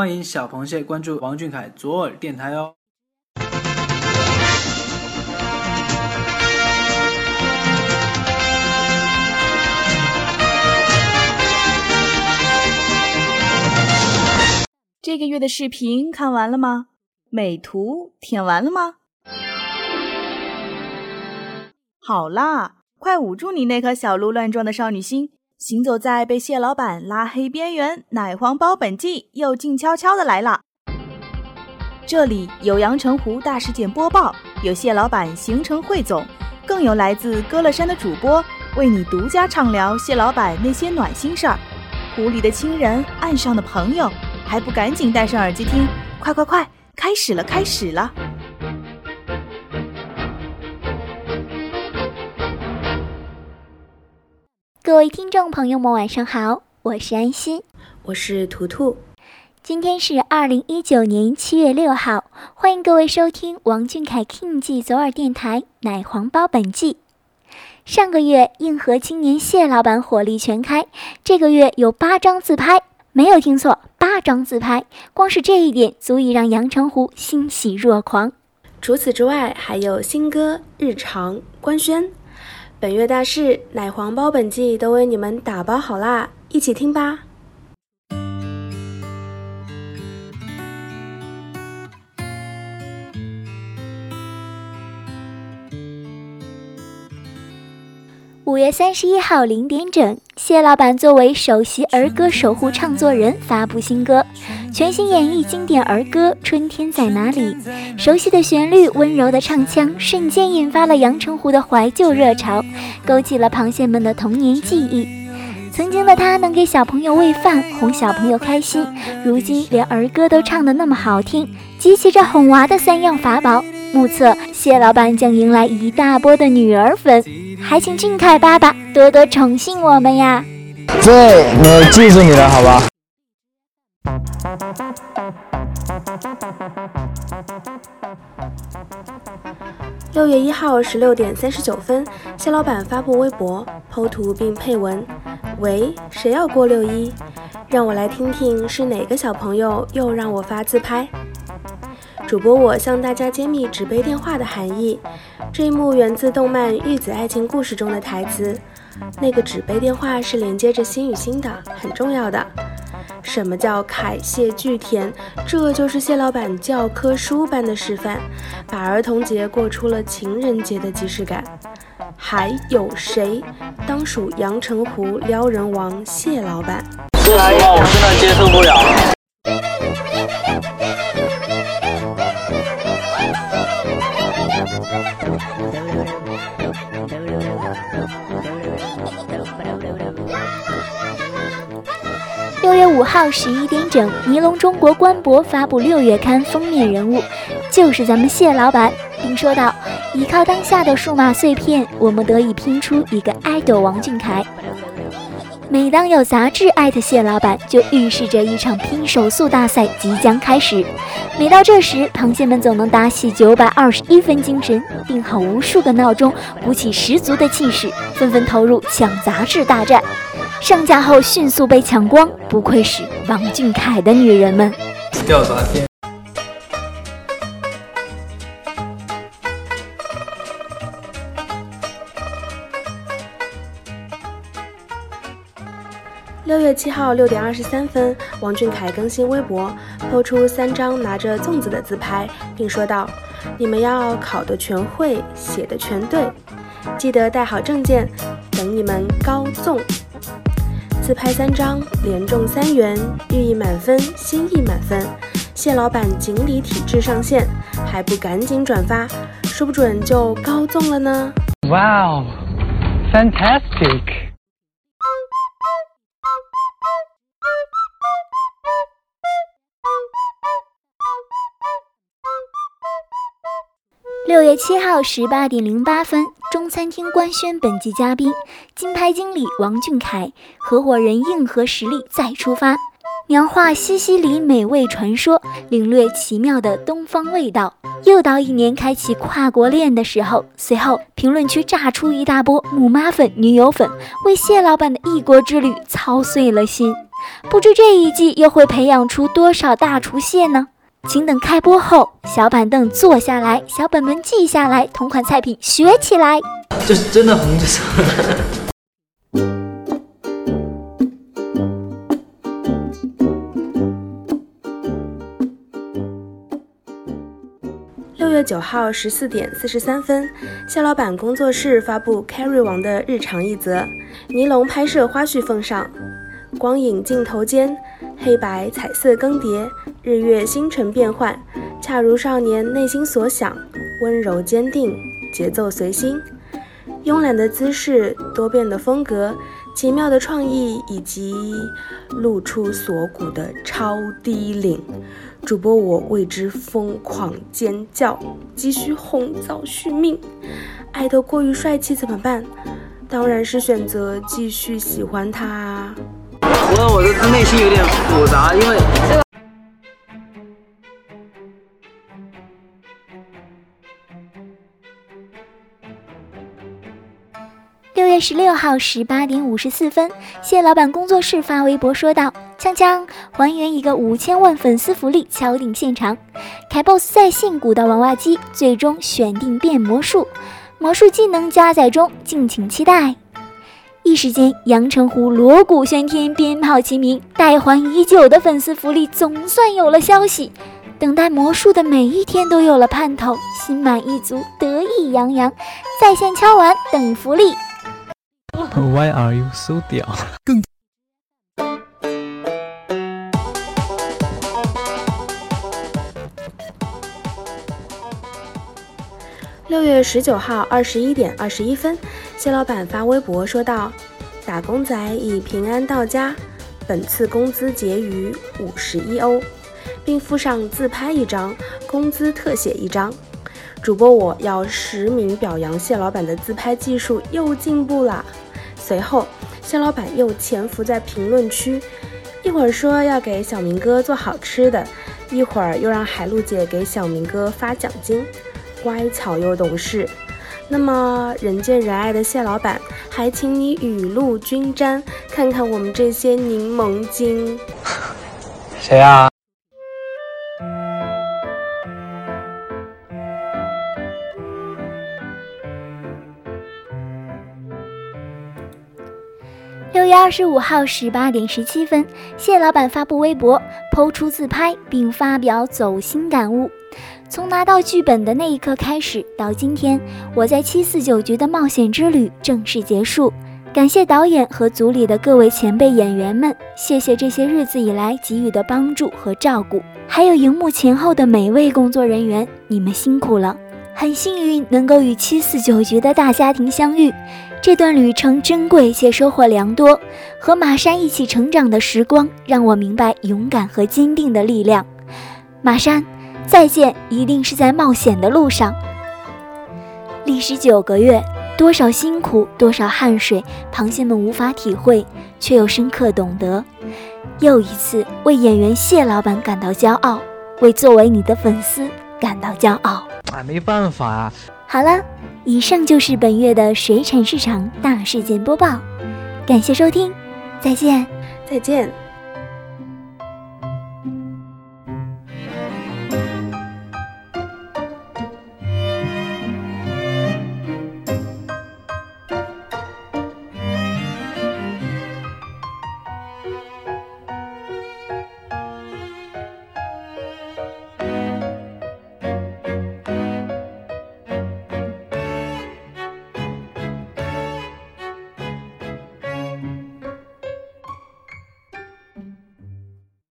欢迎小螃蟹关注王俊凯左耳电台哦。这个月的视频看完了吗？美图舔完了吗？好啦，快捂住你那颗小鹿乱撞的少女心！行走在被蟹老板拉黑边缘，奶黄包本季又静悄悄的来了。这里有阳澄湖大事件播报，有蟹老板行程汇总，更有来自歌乐山的主播为你独家畅聊蟹老板那些暖心事儿。湖里的亲人，岸上的朋友。还不赶紧戴上耳机听！快快快，开始了，开始了！位听众朋友们，晚上好，我是安心，我是图图。今天是二零一九年七月六号，欢迎各位收听王俊凯 King 记左耳电台奶黄包本季。上个月硬核青年谢老板火力全开，这个月有八张自拍。没有听错，八张自拍，光是这一点足以让阳澄湖欣喜若狂。除此之外，还有新歌、日常、官宣，本月大事，奶黄包本季都为你们打包好啦，一起听吧。五月三十一号零点整，谢老板作为首席儿歌守护唱作人发布新歌，全新演绎经典儿歌《春天在哪里》。熟悉的旋律，温柔的唱腔，瞬间引发了阳澄湖的怀旧热潮，勾起了螃蟹们的童年记忆。曾经的他能给小朋友喂饭，哄小朋友开心，如今连儿歌都唱得那么好听，集齐着哄娃的三样法宝。目测谢老板将迎来一大波的女儿粉，还请俊凯爸爸多多宠幸我们呀！对，我记住你了，好吧。六月一号十六点三十九分，谢老板发布微博，剖图并配文：“喂，谁要过六一？让我来听听是哪个小朋友又让我发自拍。”主播我向大家揭秘纸杯电话的含义。这一幕源自动漫《玉子爱情故事》中的台词。那个纸杯电话是连接着心与心的，很重要的。什么叫凯谢巨甜？这就是蟹老板教科书般的示范，把儿童节过出了情人节的即视感。还有谁？当属阳澄湖撩人王蟹老板。说实话，我真的接受不了。六月五号十一点整，尼龙中国官博发布六月刊封面人物，就是咱们谢老板，并说道：“依靠当下的数码碎片，我们得以拼出一个爱豆王俊凯。”每当有杂志艾特谢老板，就预示着一场拼手速大赛即将开始。每到这时，螃蟹们总能打起九百二十一分精神，定好无数个闹钟，鼓起十足的气势，纷纷投入抢杂志大战。上架后迅速被抢光，不愧是王俊凯的女人们。六月七号六点二十三分，王俊凯更新微博，抛出三张拿着粽子的自拍，并说道：“你们要考的全会，写的全对，记得带好证件，等你们高粽。”自拍三张，连中三元，寓意满分，心意满分。谢老板锦鲤体质上线，还不赶紧转发，说不准就高中了呢！Wow, fantastic! 六月七号十八点零八分，中餐厅官宣本季嘉宾：金牌经理王俊凯，合伙人硬核实力再出发，描画西西里美味传说，领略奇妙的东方味道。又到一年开启跨国恋的时候，随后评论区炸出一大波母妈粉、女友粉，为谢老板的异国之旅操碎了心。不知这一季又会培养出多少大厨蟹呢？请等开播后，小板凳坐下来，小本本记下来，同款菜品学起来。这是真的红色。六月九号十四点四十三分，谢老板工作室发布 Carry 王的日常一则，尼龙拍摄花絮奉上，光影镜头间，黑白彩色更迭，日月星辰变换，恰如少年内心所想，温柔坚定，节奏随心，慵懒的姿势，多变的风格，奇妙的创意，以及露出锁骨的超低领。主播我为之疯狂尖叫，急需红枣续命。爱豆过于帅气怎么办？当然是选择继续喜欢他。我我的内心有点复杂，因为六月十六号十八点五十四分，谢老板工作室发微博说道：“锵锵，还原一个五千万粉丝福利敲定现场，凯 boss 在线鼓捣娃娃机最终选定变魔术，魔术技能加载中，敬请期待。”一时间，阳澄湖锣鼓喧天，鞭炮齐鸣，待还已久的粉丝福利总算有了消息。等待魔术的每一天都有了盼头，心满意足，得意洋洋。在线敲完，等福利。Why are you so 屌？六月十九号二十一点二十一分，谢老板发微博说道：“打工仔已平安到家，本次工资结余五十一欧，并附上自拍一张，工资特写一张。”主播我要实名表扬谢老板的自拍技术又进步啦。随后，谢老板又潜伏在评论区，一会儿说要给小明哥做好吃的，一会儿又让海陆姐给小明哥发奖金。乖巧又懂事，那么人见人爱的谢老板，还请你雨露均沾，看看我们这些柠檬精。谁啊？六月二十五号十八点十七分，谢老板发布微博，抛出自拍，并发表走心感悟。从拿到剧本的那一刻开始，到今天，我在七四九局的冒险之旅正式结束。感谢导演和组里的各位前辈演员们，谢谢这些日子以来给予的帮助和照顾，还有荧幕前后的每位工作人员，你们辛苦了。很幸运能够与七四九局的大家庭相遇，这段旅程珍贵且收获良多。和马山一起成长的时光，让我明白勇敢和坚定的力量。马山。再见，一定是在冒险的路上。历时九个月，多少辛苦，多少汗水，螃蟹们无法体会，却又深刻懂得。又一次为演员谢老板感到骄傲，为作为你的粉丝感到骄傲。哎，没办法啊。好了，以上就是本月的水产市场大事件播报，感谢收听，再见，再见。